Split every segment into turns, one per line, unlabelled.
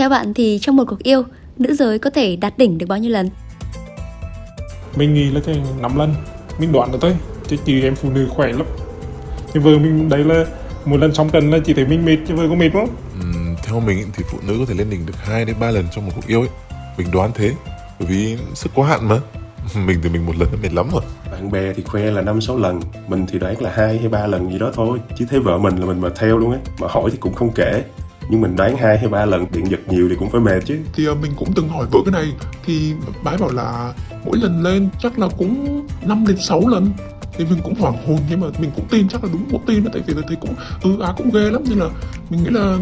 Theo bạn thì trong một cuộc yêu, nữ giới có thể đạt đỉnh được bao nhiêu lần?
Mình nghĩ là cái 5 lần. Mình đoán được thôi. Chứ chị em phụ nữ khỏe lắm. Chứ vợ mình đấy là một lần xong trần là chỉ thấy mình mệt chứ vợ có mệt không?
Ừm, theo mình thì phụ nữ có thể lên đỉnh được 2 đến 3 lần trong một cuộc yêu ấy. Mình đoán thế. Bởi vì sức có hạn mà. Mình thì mình một lần đã mệt lắm rồi.
bạn bè thì khoe là năm sáu lần mình thì đoán là hai hay ba lần gì đó thôi chứ thấy vợ mình là mình mà theo luôn á mà hỏi thì cũng không kể nhưng mình đoán hai hay ba lần điện giật nhiều thì cũng phải mệt chứ.
Thì ờ, mình cũng từng hỏi vợ cái này thì bái bảo là mỗi lần lên chắc là cũng 5 đến 6 lần. Thì mình cũng hoảng hồn nhưng mà mình cũng tin chắc là đúng một tin đó tại vì là thấy cũng ừ à cũng ghê lắm. Nên là mình nghĩ là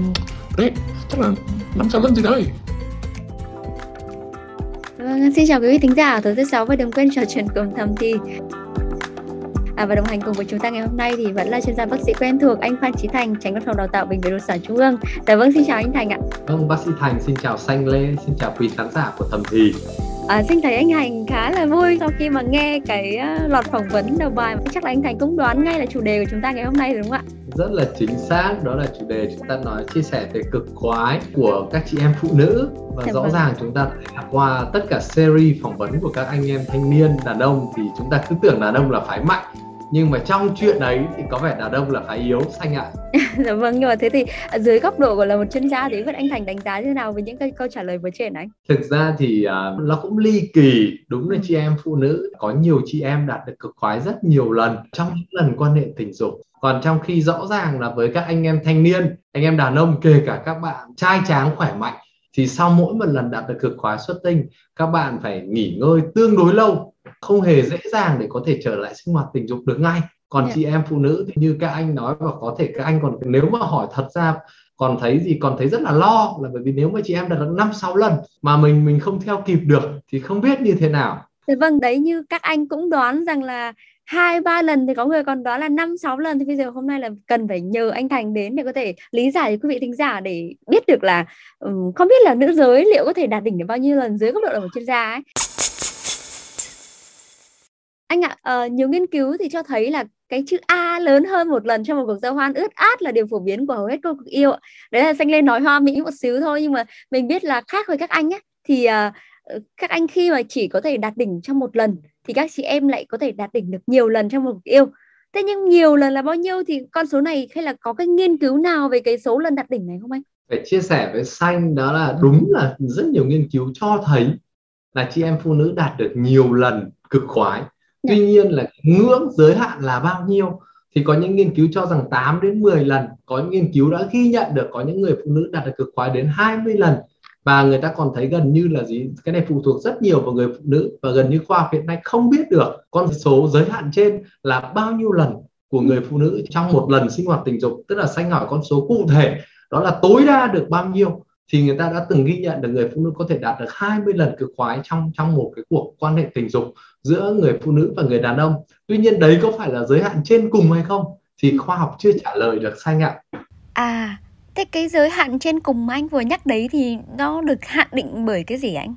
đấy chắc là năm sáu lần gì đấy.
Vâng, xin chào quý vị thính giả. Của Tối thứ sáu và đừng quên trò chuyện cùng thầm thì À, và đồng hành cùng với chúng ta ngày hôm nay thì vẫn là chuyên gia bác sĩ quen thuộc anh Phan Chí Thành, tránh văn phòng đào tạo bệnh viện đột sản Trung ương. Dạ vâng, xin chào anh Thành ạ.
Vâng, bác sĩ Thành xin chào Xanh Lê, xin chào quý khán giả của Thầm Thì.
À, xin thấy anh Thành khá là vui sau khi mà nghe cái uh, loạt phỏng vấn đầu bài. Chắc là anh Thành cũng đoán ngay là chủ đề của chúng ta ngày hôm nay rồi đúng không ạ?
Rất là chính xác, đó là chủ đề chúng ta nói chia sẻ về cực khoái của các chị em phụ nữ và
Dạ
rõ
vâng.
ràng chúng ta là qua tất cả series phỏng vấn của các anh em thanh niên đàn ông thì chúng ta cứ tưởng đàn ông là phái mạnh nhưng mà trong chuyện ấy thì có vẻ đàn ông là phái yếu xanh ạ
dạ vâng, nhưng mà thế thì dưới góc độ của là một chuyên gia thì vẫn anh Thành đánh giá như thế nào về những cái câu trả lời vừa trên anh?
thực ra thì à, nó cũng ly kỳ đúng là chị em phụ nữ có nhiều chị em đạt được cực khoái rất nhiều lần trong những lần quan hệ tình dục còn trong khi rõ ràng là với các anh em thanh niên anh em đàn ông kể cả các bạn trai tráng khỏe mạnh thì sau mỗi một lần đạt được cực khoái xuất tinh các bạn phải nghỉ ngơi tương đối lâu không hề dễ dàng để có thể trở lại sinh hoạt tình dục được ngay còn
Dạ.
chị em phụ nữ thì như các anh nói và có thể các anh còn nếu mà hỏi thật ra còn thấy gì còn thấy rất là lo là bởi vì nếu mà chị em đạt được năm sáu lần mà mình mình không theo kịp được thì không biết như thế nào
Dạ vâng, đấy như các anh cũng đoán rằng là hai ba lần thì có người còn đoán là năm sáu lần thì bây giờ hôm nay là cần phải nhờ anh Thành đến để có thể lý giải cho quý vị thính giả để biết được là không biết là nữ giới liệu có thể đạt đỉnh được bao nhiêu lần dưới góc độ là một chuyên gia ấy. Anh ạ, ờ, nhiều nghiên cứu thì cho thấy là cái chữ A lớn hơn một lần trong một cuộc giao hoan ướt át là điều phổ biến của hầu hết các cuộc yêu ạ. Đấy là xanh lên nói hoa mỹ một xíu thôi nhưng mà mình biết là khác với các anh á thì à, các anh khi mà chỉ có thể đạt đỉnh trong một lần thì các chị em lại có thể đạt đỉnh được nhiều lần trong một cuộc yêu. Thế nhưng nhiều lần là bao nhiêu thì con số này hay là có cái nghiên cứu nào về cái số lần đạt đỉnh này không anh?
phải chia sẻ với xanh đó là đúng là rất nhiều nghiên cứu cho thấy là chị em phụ nữ đạt được nhiều lần cực khoái
Dạ.
tuy nhiên là ngưỡng giới hạn là bao nhiêu thì có những nghiên cứu cho rằng 8 đến 10 lần có những nghiên cứu đã ghi nhận được có những người phụ nữ đạt được cực khoái đến 20 lần và người ta còn thấy gần như là gì cái này phụ thuộc rất nhiều vào người phụ nữ và gần như khoa học hiện nay không biết được con số giới hạn trên là bao nhiêu lần của người phụ nữ trong một lần sinh hoạt tình dục tức là xanh hỏi con số cụ thể đó là tối đa được bao nhiêu thì người ta đã từng ghi nhận được người phụ nữ có thể đạt được 20 lần cực khoái trong trong một cái cuộc quan hệ tình dục giữa người phụ nữ và người đàn ông. Tuy nhiên đấy có phải là giới hạn trên cùng hay không thì khoa học chưa trả lời được xanh ạ.
À, thế cái giới hạn trên cùng mà anh vừa nhắc đấy thì nó được hạn định bởi cái gì anh?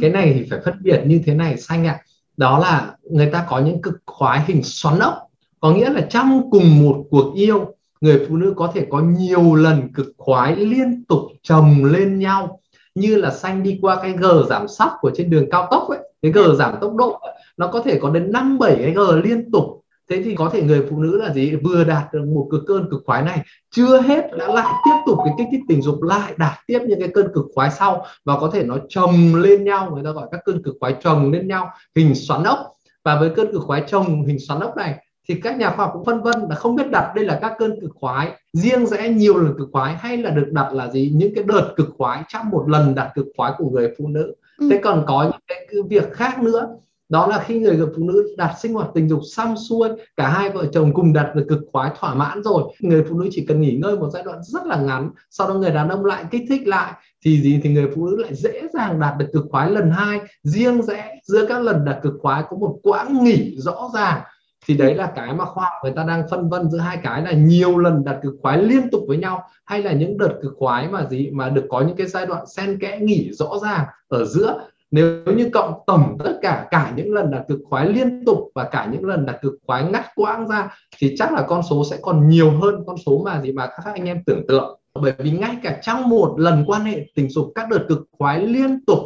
Cái này thì phải phân biệt như thế này xanh ạ. Đó là người ta có những cực khoái hình xoắn ốc, có nghĩa là trong cùng một cuộc yêu người phụ nữ có thể có nhiều lần cực khoái liên tục chồng lên nhau. Như là xanh đi qua cái gờ giảm sóc của trên đường cao tốc ấy cái gờ giảm tốc độ ấy, nó có thể có đến năm bảy cái gờ liên tục thế thì có thể người phụ nữ là gì? Vừa đạt được một cực cơn cực khoái này chưa hết đã lại tiếp tục cái kích thích tình dục lại đạt tiếp những cái cơn cực khoái sau và có thể nó chồng lên nhau. Người ta gọi các cơn cực khoái chồng lên nhau hình xoắn ốc. Và với cơn cực khoái chồng hình xoắn ốc này thì các nhà khoa học cũng phân vân là không biết đặt đây là các cơn cực khoái riêng rẽ nhiều lần cực khoái hay là được đặt là gì? Những cái đợt cực khoái trong một lần đặt cực khoái của người phụ nữ.
Ừ.
thế còn có những cái việc khác nữa đó là khi người phụ nữ đạt sinh hoạt tình dục xong xuôi, cả hai vợ chồng cùng đạt được cực khoái thỏa mãn rồi. Người phụ nữ chỉ cần nghỉ ngơi một giai đoạn rất là ngắn, sau đó người đàn ông lại kích thích lại, thì gì thì người phụ nữ lại dễ dàng đạt được cực khoái. Lần hai, riêng rẽ, giữa các lần đạt cực khoái có một quãng nghỉ rõ ràng. Thì đấy là cái mà khoa học người ta đang phân vân giữa hai cái là nhiều lần đạt cực khoái liên tục với nhau, hay là những đợt cực khoái mà gì, mà được có những cái giai đoạn xen kẽ nghỉ rõ ràng ở giữa nếu như cộng tổng tất cả cả những lần đạt cực khoái liên tục và cả những lần đạt cực khoái ngắt quãng ra thì chắc là con số sẽ còn nhiều hơn con số mà gì mà các anh em tưởng tượng. Bởi vì ngay cả trong một lần quan hệ tình dục các đợt cực khoái liên tục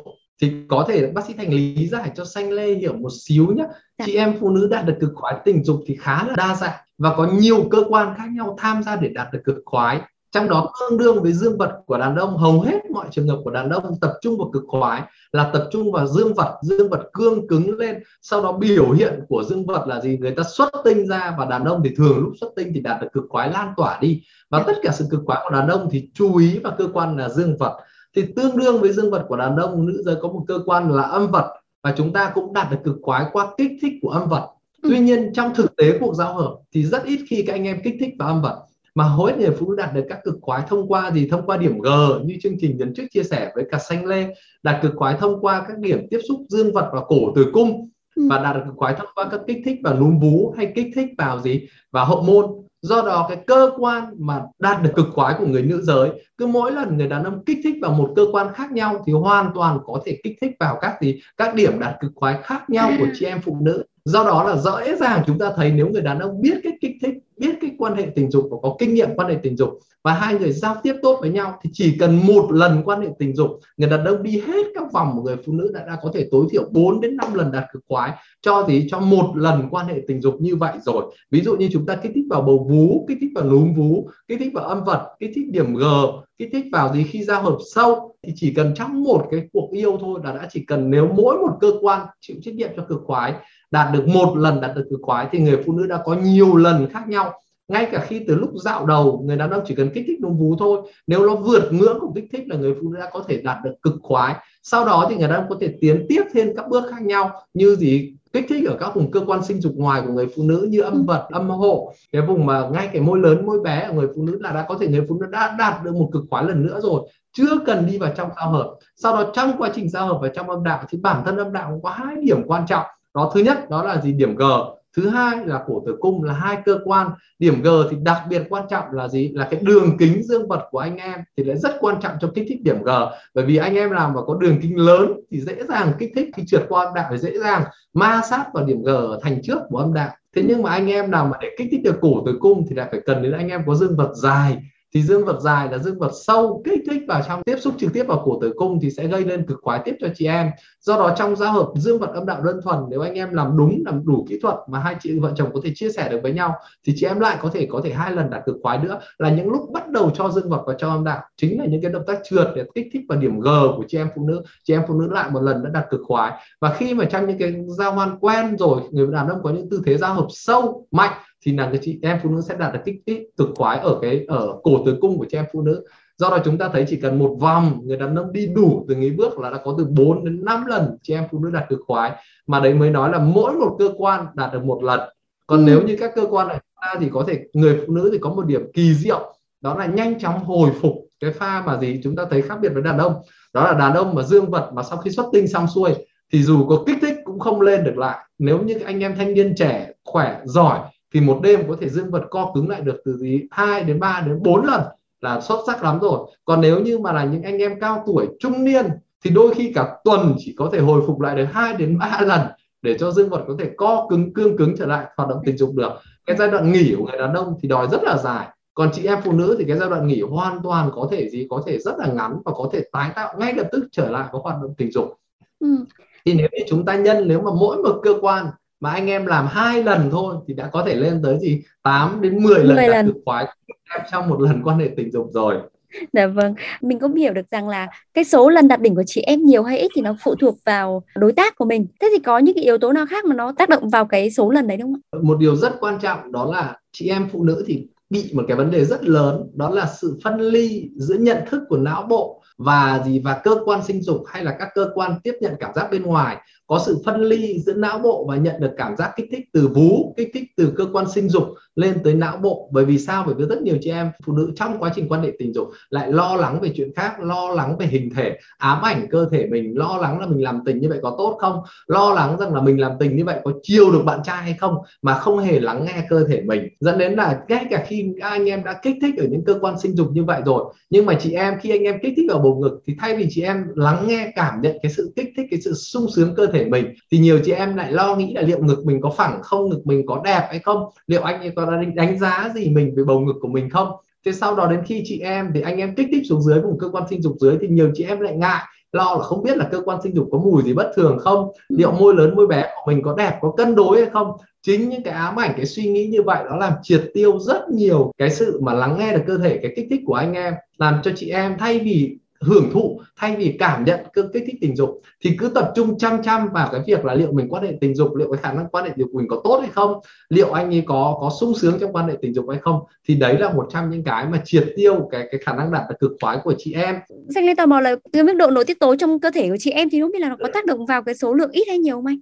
thì có thể bác sĩ thành lý giải cho xanh lê hiểu một xíu nhé dạ. chị em phụ nữ đạt được cực khoái tình dục thì khá là đa dạng và có nhiều cơ quan khác nhau tham gia để đạt được cực khoái trong đó tương đương với dương vật của đàn ông hầu hết mọi trường hợp của đàn ông tập trung vào cực khoái là tập trung vào dương vật dương vật cương cứng lên sau đó biểu hiện của dương vật là gì? Người ta xuất tinh ra và đàn ông thì thường lúc xuất tinh thì đạt được cực khoái lan tỏa đi. Và tất cả sự cực khoái của đàn ông thì chú ý vào cơ quan là dương vật. Thì tương đương với dương vật của đàn ông nữ giới có một cơ quan là âm vật và chúng ta cũng đạt được cực khoái qua kích thích của âm vật. Ừ. tuy nhiên trong thực tế cuộc giao hợp thì rất ít khi các anh em kích thích vào âm vật mà hối người phụ nữ đạt được các cực khoái thông qua gì thông qua điểm G như chương trình lần trước chia sẻ với cả xanh lê đạt cực khoái thông qua các điểm tiếp xúc dương vật và cổ tử cung ừ. và đạt được cực khoái thông qua các kích thích vào núm vú hay kích thích vào gì? Và hậu môn. Do đó cái cơ quan mà đạt được cực khoái của người nữ giới cứ mỗi lần người đàn ông kích thích vào một cơ quan khác nhau thì hoàn toàn có thể kích thích vào các gì? Các điểm đạt cực khoái khác nhau của chị em phụ nữ do đó là dễ dàng chúng ta thấy nếu người đàn ông biết cái kích thích biết cái quan hệ tình dục và có kinh nghiệm quan hệ tình dục và hai người giao tiếp tốt với nhau thì chỉ cần một lần quan hệ tình dục người đàn ông đi hết các vòng của người phụ nữ đã, đã có thể tối thiểu 4 đến 5 lần đạt cực khoái. Cho gì? Cho một lần quan hệ tình dục như vậy rồi. Ví dụ như chúng ta kích thích vào bầu vú kích thích vào núm vú kích thích vào âm vật kích thích điểm g kích thích vào gì? Khi giao hợp sâu thì chỉ cần trong một cái cuộc yêu thôi là đã chỉ cần nếu mỗi một cơ quan chịu trách nhiệm cho cực khoái đạt được một lần đạt được cực khoái thì người phụ nữ đã có nhiều lần khác nhau. Ngay cả khi từ lúc dạo đầu người đàn ông chỉ cần kích thích núm vú thôi, nếu nó vượt ngưỡng của kích thích là người phụ nữ đã có thể đạt được cực khoái. Sau đó thì người đàn ông có thể tiến tiếp thêm các bước khác nhau như gì? Kích thích ở các vùng cơ quan sinh dục ngoài của người phụ nữ như âm ừ. vật âm hộ. Cái vùng mà ngay cái môi lớn môi bé ở người phụ nữ là đã có thể người phụ nữ đã đạt được một cực khoái lần nữa rồi. Chưa cần đi vào trong giao hợp. Sau đó trong quá trình giao hợp và trong âm đạo thì bản thân âm đạo cũng có hai điểm quan trọng. Đó thứ nhất đó là gì? Điểm g thứ hai là cổ tử cung là hai cơ quan. Điểm g thì đặc biệt quan trọng là gì? Là cái đường kính dương vật của anh em thì lại rất quan trọng trong kích thích điểm g. Bởi vì anh em làm mà có đường kính lớn thì dễ dàng kích thích, khi trượt qua âm đạo thì dễ dàng ma sát vào điểm g ở thành trước của âm đạo. Thế nhưng mà anh em nào mà để kích thích được cổ tử cung thì lại phải cần đến anh em có dương vật dài thì dương vật dài là dương vật sâu, kích thích vào trong tiếp xúc trực tiếp vào cổ tử cung thì sẽ gây lên cực khoái tiếp cho chị em. Do đó trong giao hợp dương vật âm đạo đơn thuần, nếu anh em làm đúng, làm đủ kỹ thuật mà hai chị vợ chồng có thể chia sẻ được với nhau, thì chị em lại có thể có thể hai lần đạt cực khoái nữa. Là những lúc bắt đầu cho dương vật vào trong âm đạo, chính là những cái động tác trượt để kích thích vào điểm G của chị em phụ nữ. Chị em phụ nữ lại một lần đã đạt cực khoái và khi mà trong những cái giao hoan quen rồi, người đàn ông có những tư thế giao hợp sâu, mạnh thì là cái chị em phụ nữ sẽ đạt được kích thích cực khoái ở cái ở cổ tử cung của chị em phụ nữ. Do đó chúng ta thấy chỉ cần một vòng người đàn ông đi đủ từng ý bước là đã có từ 4 đến 5 lần chị em phụ nữ đạt cực khoái mà đấy mới nói là mỗi một cơ quan đạt được một lần. Còn ừ. nếu như các cơ quan này thì có thể người phụ nữ thì có một điểm kỳ diệu. Đó là nhanh chóng hồi phục cái pha mà gì chúng ta thấy khác biệt với đàn ông. Đó là đàn ông mà dương vật mà sau khi xuất tinh xong xuôi thì dù có kích thích cũng không lên được lại. Nếu như anh em thanh niên trẻ khỏe giỏi thì một đêm có thể dương vật co cứng lại được từ gì? 2 đến 3 đến 4 lần là xuất sắc lắm rồi. Còn nếu như mà là những anh em cao tuổi trung niên thì đôi khi cả tuần chỉ có thể hồi phục lại được 2 đến 3 lần để cho dương vật có thể co cứng cương cứng trở lại hoạt động tình dục được. Cái giai đoạn nghỉ của người đàn ông thì đòi rất là dài. Còn chị em phụ nữ thì cái giai đoạn nghỉ hoàn toàn có thể gì? Có thể rất là ngắn và có thể tái tạo ngay lập tức trở lại có hoạt động tình dục. Ừ. thì nếu như chúng ta nhân nếu mà mỗi một cơ quan mà anh em làm hai lần thôi thì đã có thể lên tới gì? 8 đến 10 lần 10 lần. khoái. Trong một lần quan hệ tình dục rồi.
Dạ vâng, mình cũng hiểu được rằng là cái số lần đạt đỉnh của chị em nhiều hay ít thì nó phụ thuộc vào đối tác của mình. Thế thì có những cái yếu tố nào khác mà nó tác động vào cái số lần đấy đúng không
Một điều rất quan trọng đó là chị em phụ nữ thì bị một cái vấn đề rất lớn đó là sự phân ly giữa nhận thức của não bộ và gì? Và cơ quan sinh dục hay là các cơ quan tiếp nhận cảm giác bên ngoài có sự phân ly giữa não bộ và nhận được cảm giác kích thích từ vú, kích thích từ cơ quan sinh dục lên tới não bộ. Bởi vì sao? Bởi vì rất nhiều chị em, phụ nữ trong quá trình quan hệ tình dục lại lo lắng về chuyện khác, lo lắng về hình thể, ám ảnh cơ thể mình, lo lắng là mình làm tình như vậy có tốt không? Lo lắng rằng là mình làm tình như vậy có chiêu được bạn trai hay không? Mà không hề lắng nghe cơ thể mình. Dẫn đến là ngay cả khi anh em đã kích thích ở những cơ quan sinh dục như vậy rồi, nhưng mà chị em, khi anh em kích thích ở bầu ngực thì thay vì chị em lắng nghe, cảm nhận cái sự kích thích, cái sự sung sướng cơ thể mình thì nhiều chị em lại lo nghĩ là liệu ngực mình có phẳng không ngực mình có đẹp hay không liệu anh ấy có đánh giá gì mình về bầu ngực của mình không. Thế sau đó đến khi chị em thì anh em kích thích xuống dưới vùng cơ quan sinh dục dưới thì nhiều chị em lại ngại lo là không biết là cơ quan sinh dục có mùi gì bất thường không ừ. liệu môi lớn môi bé của mình có đẹp có cân đối hay không. Chính những cái ám ảnh cái suy nghĩ như vậy nó làm triệt tiêu rất nhiều cái sự mà lắng nghe được cơ thể cái kích thích của anh em làm cho chị em thay vì hưởng thụ thay vì cảm nhận cơn kích thích tình dục thì cứ tập trung chăm chăm vào cái việc là liệu mình quan hệ tình dục liệu cái khả năng quan hệ tình dục mình có tốt hay không liệu anh ấy có có sung sướng trong quan hệ tình dục hay không thì đấy là một trong những cái mà triệt tiêu cái cái khả năng đạt được cực khoái của chị em.
Xanh lên tò mò là cái mức độ nội tiết tố trong cơ thể của chị em thì không biết là nó có tác động vào cái số lượng ít hay nhiều không anh?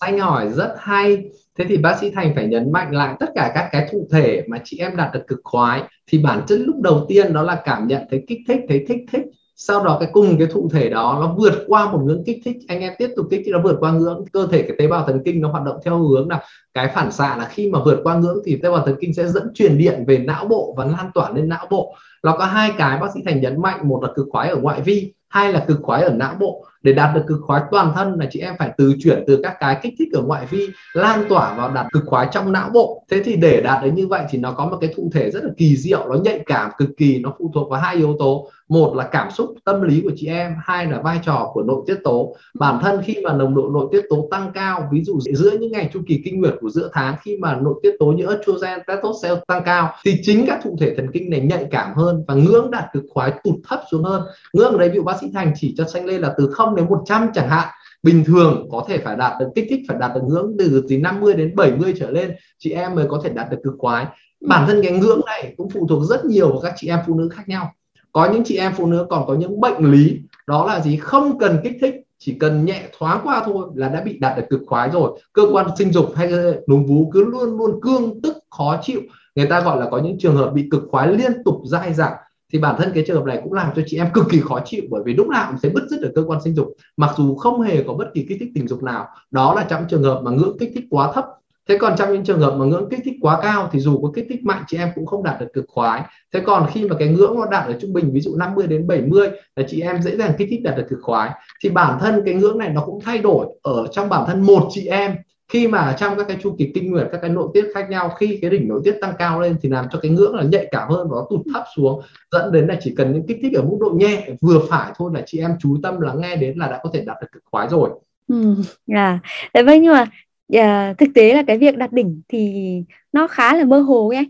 Xanh hỏi rất hay. Thế thì bác sĩ thành phải nhấn mạnh lại tất cả các cái thụ thể mà chị em đạt được cực khoái thì bản chất lúc đầu tiên đó là cảm nhận thấy kích thích thấy thích thích sau đó cái cùng cái thụ thể đó nó vượt qua một ngưỡng kích thích, anh em tiếp tục kích thích nó vượt qua ngưỡng cơ thể cái tế bào thần kinh nó hoạt động theo hướng là cái phản xạ là khi mà vượt qua ngưỡng thì tế bào thần kinh sẽ dẫn truyền điện về não bộ và lan tỏa lên não bộ. Nó có hai cái bác sĩ thành nhấn mạnh, một là cực khoái ở ngoại vi, hai là cực khoái ở não bộ để đạt được cực khoái toàn thân là chị em phải từ chuyển từ các cái kích thích ở ngoại vi, lan tỏa vào đạt cực khoái trong não bộ. Thế thì để đạt đến như vậy thì nó có một cái thụ thể rất là kỳ diệu, nó nhạy cảm cực kỳ, nó phụ thuộc vào hai yếu tố. Một là cảm xúc, tâm lý của chị em, hai là vai trò của nội tiết tố. Bản thân khi mà nồng độ nội tiết tố tăng cao, ví dụ giữa những ngày chu kỳ kinh nguyệt của giữa tháng, khi mà nội tiết tố như estrogen testosterone tăng cao, thì chính các thụ thể thần kinh này nhạy cảm hơn và ngưỡng đạt cực khoái tụt thấp xuống hơn. Ngưỡng ở đây ví dụ bác sĩ thành chỉ cho xanh lên là từ không 0 đến 100 chẳng hạn bình thường có thể phải đạt được kích thích phải đạt được ngưỡng từ từ 50 đến 70 trở lên chị em mới có thể đạt được cực khoái bản thân cái ngưỡng này cũng phụ thuộc rất nhiều vào các chị em phụ nữ khác nhau. Có những chị em phụ nữ còn có những bệnh lý đó là gì? Không cần kích thích chỉ cần nhẹ thoáng qua thôi là đã bị đạt được cực khoái rồi. Cơ quan sinh dục hay núm vú cứ luôn luôn cương tức khó chịu. Người ta gọi là có những trường hợp bị cực khoái liên tục dai dẳng thì bản thân cái trường hợp này cũng làm cho chị em cực kỳ khó chịu, bởi vì lúc nào cũng thấy bứt rứt ở cơ quan sinh dục. Mặc dù không hề có bất kỳ kích thích tình dục nào, đó là trong trường hợp mà ngưỡng kích thích quá thấp. Thế còn trong những trường hợp mà ngưỡng kích thích quá cao thì dù có kích thích mạnh, chị em cũng không đạt được cực khoái. Thế còn khi mà cái ngưỡng nó đạt ở trung bình, ví dụ 50 đến 70 là chị em dễ dàng kích thích đạt được cực khoái. Thì bản thân cái ngưỡng này nó cũng thay đổi ở trong bản thân một chị em khi mà trong các cái chu kỳ kinh nguyệt các cái nội tiết khác nhau khi cái đỉnh nội tiết tăng cao lên thì làm cho cái ngưỡng là nhạy cảm hơn và nó tụt thấp xuống dẫn đến là chỉ cần những kích thích ở mức độ nhẹ vừa phải thôi là chị em chú tâm lắng nghe đến là đã có thể đạt được cực khoái rồi.
Ừ, à, Đấy vậy nhưng mà yeah, thực tế là cái việc đạt đỉnh thì nó khá là mơ hồ ấy.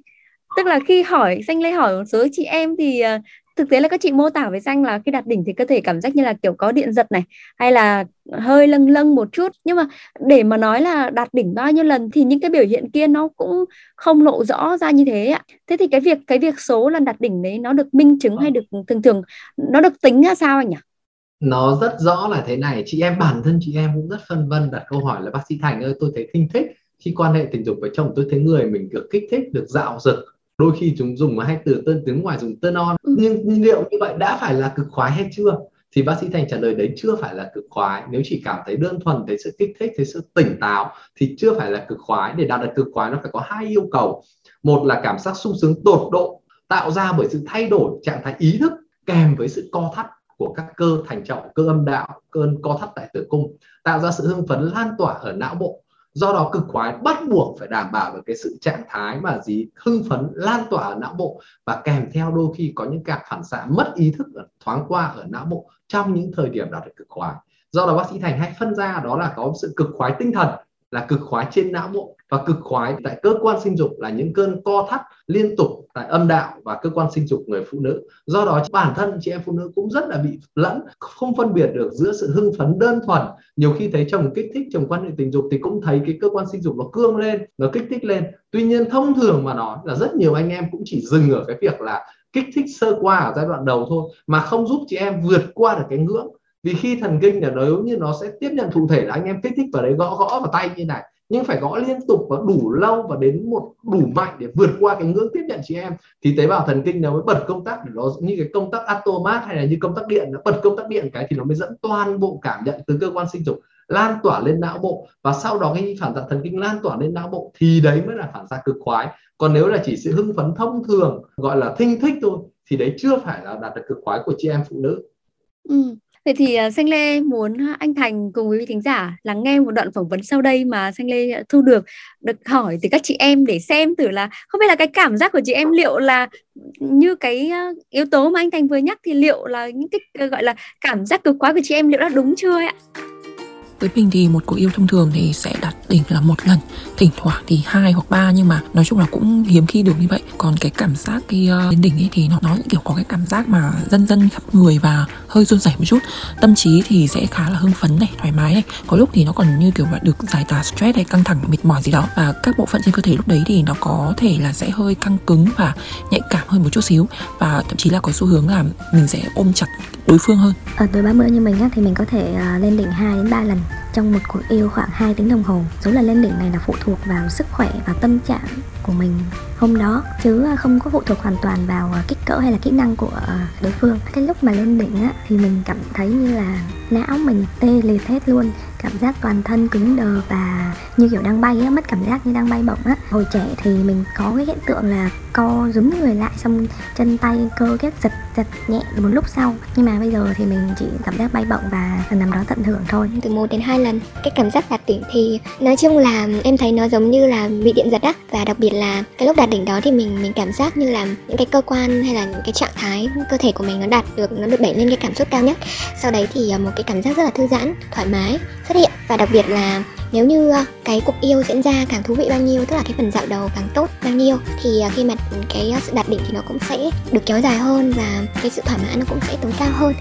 Tức là khi hỏi xanh lê hỏi một số chị em thì ờ, thực tế là các chị mô tả với xanh là khi đạt đỉnh thì cơ thể cảm giác như là kiểu có điện giật này hay là hơi lâng lâng một chút. Nhưng mà để mà nói là đạt đỉnh bao nhiêu lần thì những cái biểu hiện kia nó cũng không lộ rõ ra như thế ạ. Thế thì cái việc cái việc số lần đạt đỉnh đấy nó được minh chứng hay được thường thường nó được tính ra sao anh nhỉ?
Nó rất rõ là thế này chị em bản thân chị em cũng rất phân vân đặt câu hỏi là bác sĩ thành ơi tôi thấy thinh thích khi quan hệ tình dục với chồng tôi thấy người mình được kích thích được dạo dực đôi khi chúng dùng hai từ tên tiếng ngoài dùng tên on. Ừ. nhưng liệu như vậy đã phải là cực khoái hay chưa? Thì bác sĩ thành trả lời đấy chưa phải là cực khoái. Nếu chỉ cảm thấy đơn thuần thấy sự kích thích thấy sự tỉnh táo thì chưa phải là cực khoái. Để đạt được cực khoái nó phải có hai yêu cầu. Một là cảm giác sung sướng tột độ tạo ra bởi sự thay đổi trạng thái ý thức kèm với sự co thắt của các cơ thành trọng cơ âm đạo cơn co thắt tại tử cung tạo ra sự hưng phấn lan tỏa ở não bộ do đó cực khoái bắt buộc phải đảm bảo được cái sự trạng thái mà gì hưng phấn lan tỏa ở não bộ và kèm theo đôi khi có những các phản xạ mất ý thức ở, thoáng qua ở não bộ trong những thời điểm đạt được cực khoái do đó bác sĩ thành hay phân ra đó là có sự cực khoái tinh thần là cực khoái trên não bộ và cực khoái tại cơ quan sinh dục là những cơn co thắt liên tục tại âm đạo và cơ quan sinh dục người phụ nữ. Do đó, bản thân chị em phụ nữ cũng rất là bị lẫn, không phân biệt được giữa sự hưng phấn đơn thuần. Nhiều khi thấy chồng kích thích chồng quan hệ tình dục thì cũng thấy cái cơ quan sinh dục nó cương lên, nó kích thích lên. Tuy nhiên, thông thường mà nói là rất nhiều anh em cũng chỉ dừng ở cái việc là kích thích sơ qua ở giai đoạn đầu thôi, mà không giúp chị em vượt qua được cái ngưỡng vì khi thần kinh là nếu như nó sẽ tiếp nhận thụ thể là anh em kích thích vào đấy, gõ gõ vào tay như này, nhưng phải gõ liên tục và đủ lâu và đến một, đủ mạnh để vượt qua cái ngưỡng tiếp nhận chị em, thì tế bào thần kinh nó mới bật công tắc để nó như cái công tắc automat hay là như công tắc điện, nó bật công tắc điện cái thì nó mới dẫn toàn bộ cảm nhận từ cơ quan sinh dục lan tỏa lên não bộ. Và sau đó cái phản xạ thần kinh lan tỏa lên não bộ thì đấy mới là phản xạ cực khoái. Còn nếu là chỉ sự hưng phấn thông thường, gọi là thinh thích thôi, thì đấy chưa phải là đạt được cực khoái của chị em phụ nữ.
Ừ. Vậy thì uh, Xanh Lê muốn à, anh Thành cùng quý vị thính giả lắng nghe một đoạn phỏng vấn sau đây mà Xanh Lê à, thu được được hỏi từ các chị em để xem thử là không biết là cái cảm giác của chị em liệu là như cái yếu tố mà anh Thành vừa nhắc thì liệu là những cái gọi là cảm giác cực quá của chị em liệu đã đúng chưa ạ?
Với mình thì một cuộc yêu thông thường thì sẽ đạt đỉnh là một lần thỉnh thoảng thì hai hoặc ba nhưng mà nói chung là cũng hiếm khi được như vậy. Còn cái cảm giác khi uh, đến đỉnh ấy thì nó nó kiểu có cái cảm giác mà dân dân khắp người và hơi run rẩy một chút. Tâm trí thì sẽ khá là hưng phấn này thoải mái này. Có lúc thì nó còn như kiểu là được giải tỏa stress hay căng thẳng mệt mỏi gì đó. Và các bộ phận trên cơ thể lúc đấy thì nó có thể là sẽ hơi căng cứng và nhạy cảm hơn một chút xíu. Và thậm chí là có xu hướng là mình sẽ ôm chặt đối phương hơn.
Ở tuổi 30 như mình á, thì mình có thể uh, lên đỉnh 2 đến 3 lần trong một cuộc yêu khoảng 2 tiếng đồng hồ. Số lần lên đỉnh này là phụ thuộc vào sức khỏe và tâm trạng của mình. Hôm đó chứ à, không có phụ thuộc hoàn toàn vào à, kích cỡ hay là kỹ năng của đối phương. Cái lúc mà lên đỉnh á, thì mình cảm thấy như là não mình tê liệt hết luôn. Cảm giác toàn thân cứng đờ và như kiểu đang bay á mất cảm giác như đang bay bổng á. Hồi trẻ thì mình có cái hiện tượng là co rúm người lại xong chân tay cơ kết giật giật nhẹ một lúc sau. Nhưng mà bây giờ thì mình chỉ cảm giác bay bổng và nằm đó tận hưởng thôi.
Từ một đến hai lần, cái cảm giác đạt đỉnh thì nói chung là em thấy nó giống như là bị điện giật á. Và đặc biệt là cái lúc đạt đỉnh đó thì mình mình cảm giác như là những cái cơ quan hay là những cái trạng thái cơ thể của mình nó đạt được, nó được đẩy lên cái cảm xúc cao nhất. Sau đấy thì à, một cái cảm giác rất là thư giãn, thoải mái, xuất hiện. Và đặc biệt là nếu như à, cái cuộc yêu diễn ra càng thú vị bao nhiêu tức là cái phần dạo đầu càng tốt bao nhiêu thì à, khi mà cái sự đạt đỉnh thì nó cũng sẽ được kéo dài hơn và cái sự thỏa mãn nó cũng sẽ tối cao hơn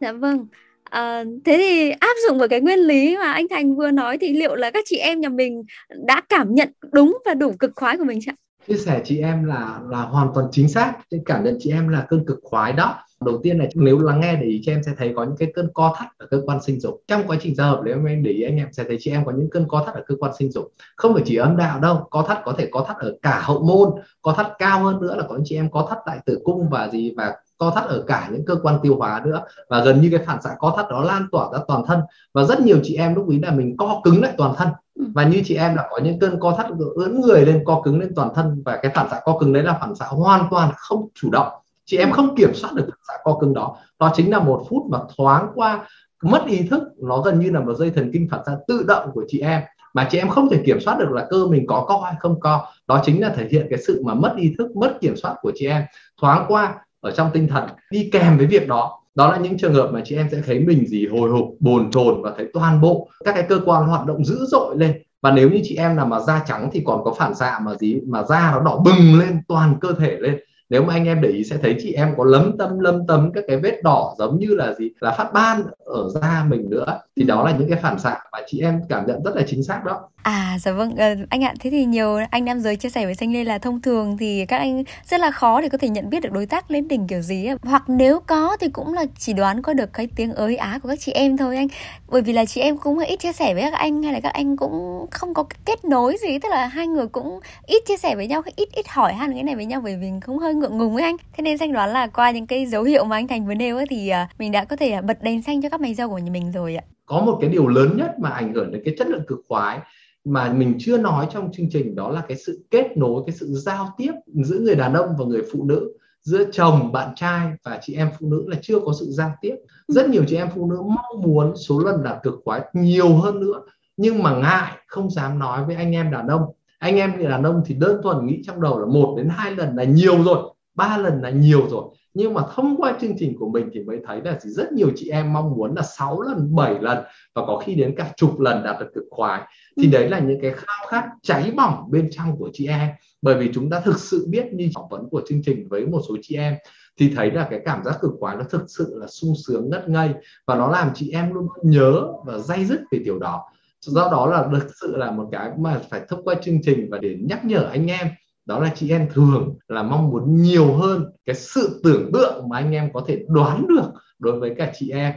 dạ vâng À, thế thì áp dụng vào cái nguyên lý mà anh Thành vừa nói thì liệu là các chị em nhà mình đã cảm nhận đúng và đủ cực khoái của mình chưa?
Chia sẻ chị em là là hoàn toàn chính xác. Cảm nhận chị em là cơn cực khoái đó. Đầu tiên là nếu lắng nghe để ý chị em sẽ thấy có những cái cơn co thắt ở cơ quan sinh dục. Trong quá trình giao hợp nếu em để ý anh em sẽ thấy chị em có những cơn co thắt ở cơ quan sinh dục. Không phải chỉ âm đạo đâu, co thắt có thể co thắt ở cả hậu môn, co thắt cao hơn nữa là có những chị em co thắt tại tử cung và gì và co thắt ở cả những cơ quan tiêu hóa nữa và gần như cái phản xạ co thắt đó lan tỏa ra toàn thân và rất nhiều chị em lúc ý là mình co cứng lại toàn thân ừ. và như chị em là có những cơn co thắt ưỡn người lên co cứng lên toàn thân và cái phản xạ co cứng đấy là phản xạ hoàn toàn không chủ động chị em ừ. không kiểm soát được phản xạ co cứng đó. Đó chính là một phút mà thoáng qua mất ý thức nó gần như là một dây thần kinh phản xạ tự động của chị em. Mà chị em không thể kiểm soát được là cơ mình có co hay không co. Đó chính là thể hiện cái sự mà mất ý thức mất kiểm soát của chị em. Thoáng qua ở trong tinh thần đi kèm với việc đó. Đó là những trường hợp mà chị em sẽ thấy mình gì hồi hộp bồn chồn và thấy toàn bộ các cái cơ quan hoạt động dữ dội lên. Và nếu như chị em nào mà da trắng thì còn có phản xạ mà gì mà da nó đỏ bừng lên toàn cơ thể lên nếu mà anh em để ý sẽ thấy chị em có lấm tâm lâm tấm các cái vết đỏ giống như là gì? Là phát ban ở da mình nữa. Thì đó là những cái phản xạ mà chị em cảm nhận rất là chính xác đó.
À dạ vâng. À, anh ạ thế thì nhiều anh nam giới chia sẻ với xanh lê là thông thường thì các anh rất là khó để có thể nhận biết được đối tác lên đỉnh kiểu gì hoặc nếu có thì cũng là chỉ đoán qua được cái tiếng ới á của các chị em thôi anh. Bởi vì là chị em cũng ít chia sẻ với các anh hay là các anh cũng không có kết nối gì. Tức là hai người cũng ít chia sẻ với nhau ít ít hỏi han cái này với nhau bởi vì không hơi ngượng ngùng với anh. Thế nên xanh đoán là qua những cái dấu hiệu mà anh thành vừa nêu ấy, thì à, mình đã có thể bật đèn xanh cho các mày dâu của nhà mình rồi ạ.
Có một cái điều lớn nhất mà ảnh hưởng đến cái chất lượng cực khoái mà mình chưa nói trong chương trình đó là cái sự kết nối cái sự giao tiếp giữa người đàn ông và người phụ nữ giữa chồng bạn trai và chị em phụ nữ là chưa có sự giao tiếp. Rất nhiều chị em phụ nữ mong muốn số lần đạt cực khoái nhiều hơn nữa nhưng mà ngại không dám nói với anh em đàn ông anh em người đàn ông thì đơn thuần nghĩ trong đầu là một đến hai lần là nhiều rồi ba lần là nhiều rồi. Nhưng mà thông qua chương trình của mình thì mới thấy là chỉ rất nhiều chị em mong muốn là 6 lần 7 lần và có khi đến cả chục lần đạt được cực khoái. Thì ừ. đấy là những cái khao khát cháy bỏng bên trong của chị em. Bởi vì chúng ta thực sự biết như phỏng vấn của chương trình với một số chị em thì thấy là cái cảm giác cực khoái nó thực sự là sung sướng ngất ngây và nó làm chị em luôn nhớ và dây dứt về điều đó do đó là thực sự là một cái mà phải thông qua chương trình và để nhắc nhở anh em đó là chị em thường là mong muốn nhiều hơn cái sự tưởng tượng mà anh em có thể đoán được đối với cả chị em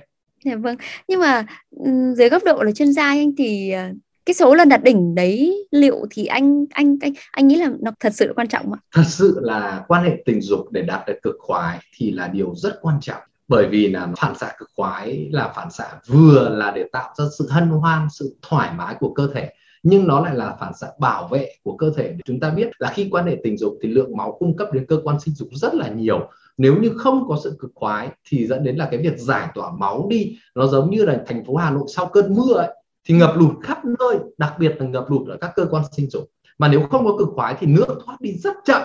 Dạ vâng. Nhưng mà dưới góc độ là chuyên gia anh thì ờ, cái số lần đạt đỉnh đấy liệu thì anh anh anh anh nghĩ là nó thật sự quan trọng ạ?
Thật sự là quan hệ tình dục để đạt được cực khoái thì là điều rất quan trọng bởi vì là phản xạ cực khoái, là phản xạ vừa là để tạo ra sự hân hoan, sự thoải mái của cơ thể, nhưng nó lại là phản xạ bảo vệ của cơ thể. Chúng ta biết là khi quan hệ tình dục thì lượng máu cung cấp đến cơ quan sinh dục rất là nhiều. Nếu như không có sự cực khoái thì dẫn đến là cái việc giải tỏa máu đi, nó giống như là thành phố Hà Nội sau cơn mưa ấy, thì ngập lụt khắp nơi, đặc biệt là ngập lụt ở các cơ quan sinh dục. Mà nếu không có cực khoái thì nước thoát đi rất chậm,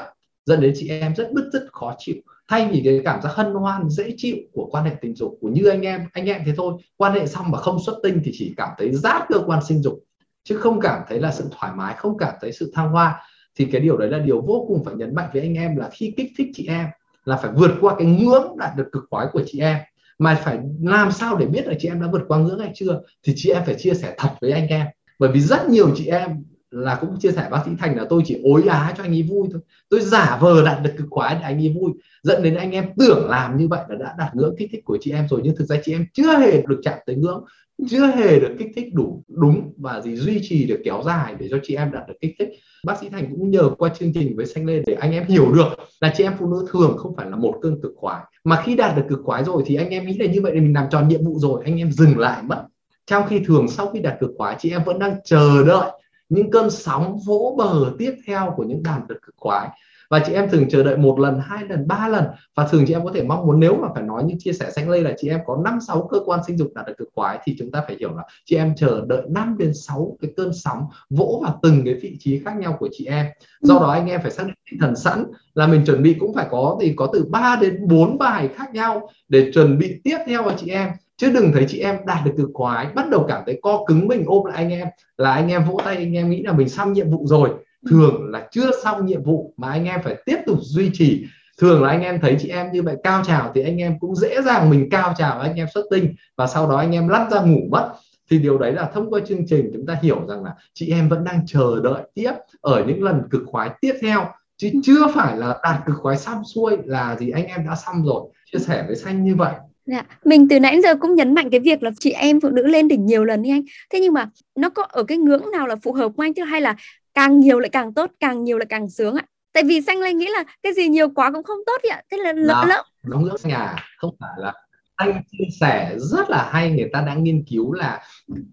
dẫn đến chị em rất bứt rất khó chịu thay vì cái cảm giác hân hoan, dễ chịu của quan hệ tình dục, của như anh em anh em thế thôi, quan hệ xong mà không xuất tinh thì chỉ cảm thấy rát cơ quan sinh dục, chứ không cảm thấy là sự thoải mái, không cảm thấy sự thăng hoa. Thì cái điều đấy là điều vô cùng phải nhấn mạnh với anh em là khi kích thích chị em là phải vượt qua cái ngưỡng đạt được cực khoái của chị em. Mà phải làm sao để biết là chị em đã vượt qua ngưỡng hay chưa, thì chị em phải chia sẻ thật với anh em. Bởi vì rất nhiều chị em là cũng chia sẻ bác sĩ thành là tôi chỉ ối á cho anh ấy vui thôi. Tôi giả vờ đạt được cực khoái để anh ấy vui. Dẫn đến anh em tưởng làm như vậy là đã đạt ngưỡng kích thích của chị em rồi, nhưng thực ra chị em chưa hề được chạm tới ngưỡng, chưa hề được kích thích đủ đúng và gì duy trì được kéo dài để cho chị em đạt được kích thích. Bác sĩ thành cũng nhờ qua chương trình với xanh lên để anh em hiểu được là chị em phụ nữ thường không phải là một cơn cực khoái. Mà khi đạt được cực khoái rồi thì anh em nghĩ là như vậy thì mình làm tròn nhiệm vụ rồi, anh em dừng lại mất. Trong khi thường sau khi đạt cực khoái, chị em vẫn đang chờ đợi những cơn sóng vỗ bờ tiếp theo của những đàn vật cực khoái và chị em thường chờ đợi một lần, hai lần, ba lần. Và thường chị em có thể mong muốn nếu mà phải nói như chia sẻ xanh lây là chị em có năm, sáu cơ quan sinh dục đạt được cực khoái thì chúng ta phải hiểu là chị em chờ đợi 5 đến 6 cái cơn sóng vỗ vào từng cái vị trí khác nhau của chị em. Do đó anh em phải xác định tinh thần sẵn là mình chuẩn bị cũng phải có thì có từ 3 đến 4 bài khác nhau để chuẩn bị tiếp theo vào chị em chứ đừng thấy chị em đạt được cực khoái bắt đầu cảm thấy co cứng mình ôm lại anh em là anh em vỗ tay anh em nghĩ là mình xong nhiệm vụ rồi. Thường là chưa xong nhiệm vụ mà anh em phải tiếp tục duy trì. Thường là anh em thấy chị em như vậy cao trào thì anh em cũng dễ dàng mình cao trào anh em xuất tinh và sau đó anh em lăn ra ngủ mất. Thì điều đấy là thông qua chương trình chúng ta hiểu rằng là chị em vẫn đang chờ đợi tiếp ở những lần cực khoái tiếp theo. Chứ chưa phải là đạt cực khoái xong xuôi là gì anh em đã xong rồi. Chia sẻ với xanh như vậy
Dạ, mình từ nãy giờ cũng nhấn mạnh cái việc là chị em phụ nữ lên đỉnh nhiều lần đi anh. Thế nhưng mà nó có ở cái ngưỡng nào là phù hợp của anh chứ hay là càng nhiều lại càng tốt, càng nhiều lại càng sướng ạ? Tại vì xanh lên nghĩ là cái gì nhiều quá cũng không tốt ạ. Thế là lỡ lỡ.
Đúng ngưỡng nhà không phải là anh chia sẻ rất là hay người ta đã nghiên cứu là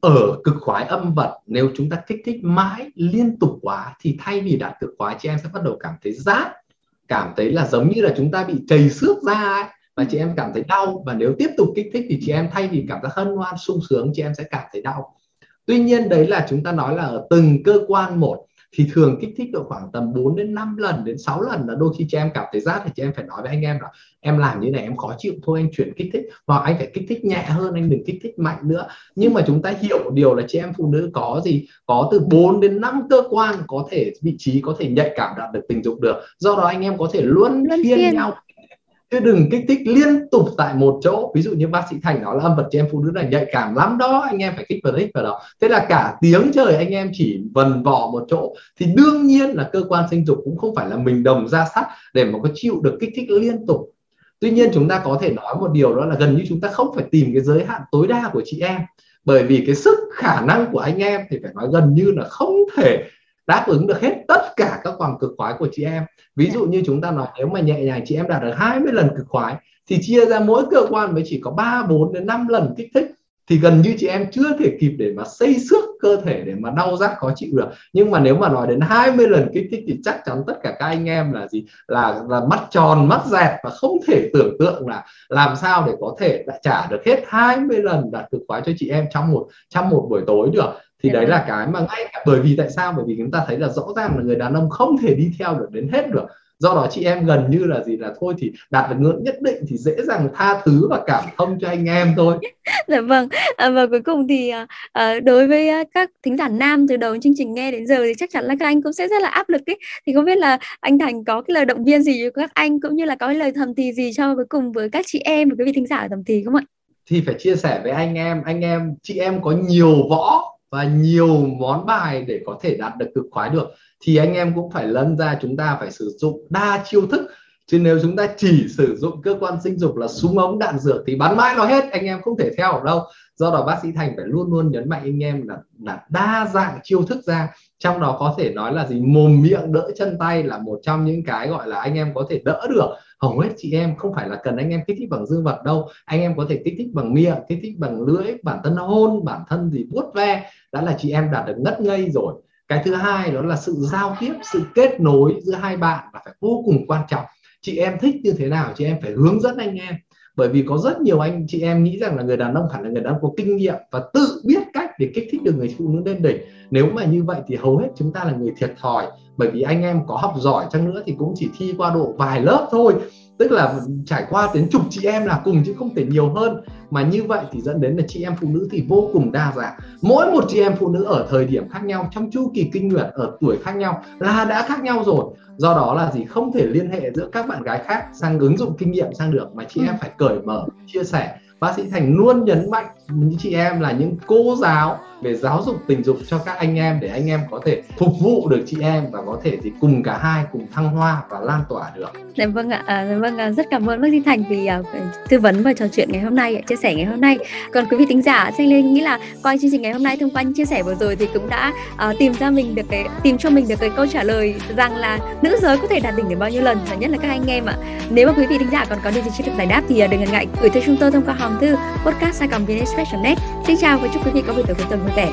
ở cực khoái âm vật nếu chúng ta kích thích mãi liên tục quá thì thay vì đạt cực khoái chị em sẽ bắt đầu cảm thấy rát cảm thấy là giống như là chúng ta bị chảy xước ra ấy và chị em cảm thấy đau. Và nếu tiếp tục kích thích thì chị em thay vì cảm giác hân hoan sung sướng chị em sẽ cảm thấy đau. Tuy nhiên đấy là chúng ta nói là ở từng cơ quan một thì thường kích thích độ khoảng tầm 4 đến 5 lần đến 6 lần là đôi khi chị em cảm thấy rát thì chị em phải nói với anh em là em làm như này em khó chịu thôi anh chuyển kích thích. Hoặc anh phải kích thích nhẹ hơn anh đừng kích thích mạnh nữa. Nhưng mà chúng ta hiểu điều là chị em phụ nữ có gì? Có từ 4 đến 5 cơ quan có thể vị trí có thể nhạy cảm đạt được tình dục được. Do đó anh em có thể luôn phiên. nhau chứ đừng kích thích liên tục tại một chỗ. Ví dụ như bác sĩ thành nói là âm vật chị em phụ nữ là nhạy cảm lắm đó, anh em phải kích vào thích vào đó. Thế là cả tiếng trời anh em chỉ vần vò một chỗ. Thì đương nhiên là cơ quan sinh dục cũng không phải là mình đồng ra sắt để mà có chịu được kích thích liên tục. Tuy nhiên chúng ta có thể nói một điều đó là gần như chúng ta không phải tìm cái giới hạn tối đa của chị em. Bởi vì cái sức khả năng của anh em thì phải nói gần như là không thể đáp ứng được hết tất cả các vòng cực khoái của chị em. Ví dụ như chúng ta nói nếu mà nhẹ nhàng chị em đạt được 20 lần cực khoái thì chia ra mỗi cơ quan mới chỉ có 3 4 đến 5 lần kích thích thì gần như chị em chưa thể kịp để mà xây xước cơ thể để mà đau rát khó chịu được. Nhưng mà nếu mà nói đến 20 lần kích thích thì chắc chắn tất cả các anh em là gì? Là là mắt tròn mắt dẹt và không thể tưởng tượng là làm sao để có thể đã trả được hết 20 lần đạt cực khoái cho chị em trong một trong một buổi tối được thì đấy là cái mà ngay cả bởi vì tại sao? Bởi vì chúng ta thấy là rõ ràng là người đàn ông không thể đi theo được đến hết được. Do đó chị em gần như là gì là thôi thì đạt được ngưỡng nhất định thì dễ dàng tha thứ và cảm thông cho anh em thôi.
Dạ vâng. À, và cuối cùng thì à, đối với các thính giả nam từ đầu chương trình nghe đến giờ thì chắc chắn là các anh cũng sẽ rất là áp lực ấy. Thì không biết là anh Thành có cái lời động viên gì cho các anh cũng như là có cái lời thầm thì gì cho cuối cùng với các chị em và quý vị thính giả thầm thì không ạ?
Thì phải chia sẻ với anh em. Anh em chị em có nhiều võ và nhiều món bài để có thể đạt được cực khoái được thì anh em cũng phải lân ra chúng ta phải sử dụng đa chiêu thức. Chứ nếu chúng ta chỉ sử dụng cơ quan sinh dục là súng ống đạn dược thì bắn mãi nó hết anh em không thể theo được đâu. Do đó bác sĩ thành phải luôn luôn nhấn mạnh anh em là, là đa dạng chiêu thức ra. Trong đó có thể nói là gì? Mồm miệng đỡ chân tay là một trong những cái gọi là anh em có thể đỡ được hầu hết chị em không phải là cần anh em kích thích bằng dương vật đâu. Anh em có thể kích thích bằng miệng, kích thích bằng lưỡi, bản thân hôn, bản thân gì vuốt ve. Đã là chị em đạt được ngất ngây rồi. Cái thứ hai đó là sự giao tiếp, sự kết nối giữa hai bạn là phải vô cùng quan trọng. Chị em thích như thế nào, chị em phải hướng dẫn anh em. Bởi vì có rất nhiều anh chị em nghĩ rằng là người đàn ông hẳn là người đàn ông có kinh nghiệm và tự biết cách để kích thích được người phụ nữ lên đỉnh. Nếu mà như vậy thì hầu hết chúng ta là người thiệt thòi bởi vì anh em có học giỏi chăng nữa thì cũng chỉ thi qua độ vài lớp thôi. Tức là trải qua đến chục chị em là cùng chứ không thể nhiều hơn. Mà như vậy thì dẫn đến là chị em phụ nữ thì vô cùng đa dạng. Mỗi một chị em phụ nữ ở thời điểm khác nhau trong chu kỳ kinh nguyệt ở tuổi khác nhau là đã khác nhau rồi. Do đó là gì? Không thể liên hệ giữa các bạn gái khác sang ứng dụng kinh nghiệm sang được. Mà chị em phải cởi mở chia sẻ. Bác sĩ thành luôn nhấn mạnh những chị em là những cô giáo về giáo dục tình dục cho các anh em để anh em có thể phục vụ được chị em và có thể thì cùng cả hai cùng thăng hoa và lan tỏa được.
Dạ vâng ạ, à, dạ vâng ạ. rất cảm ơn bác sĩ Thành vì uh, tư vấn và trò chuyện ngày hôm nay, chia sẻ ngày hôm nay. Còn quý vị tính giả, Thanh Lê nghĩ là qua chương trình ngày hôm nay thông qua những chia sẻ vừa rồi thì cũng đã uh, tìm ra mình được cái tìm cho mình được cái câu trả lời rằng là nữ giới có thể đạt đỉnh được bao nhiêu lần và nhất là các anh em ạ. Nếu mà quý vị tính giả còn có điều gì chưa được giải đáp thì uh, đừng ngần ngại gửi tới chúng tôi thông qua hòm thư podcast net Xin chào và chúc quý vị có buổi tối cuối tuần vui vẻ.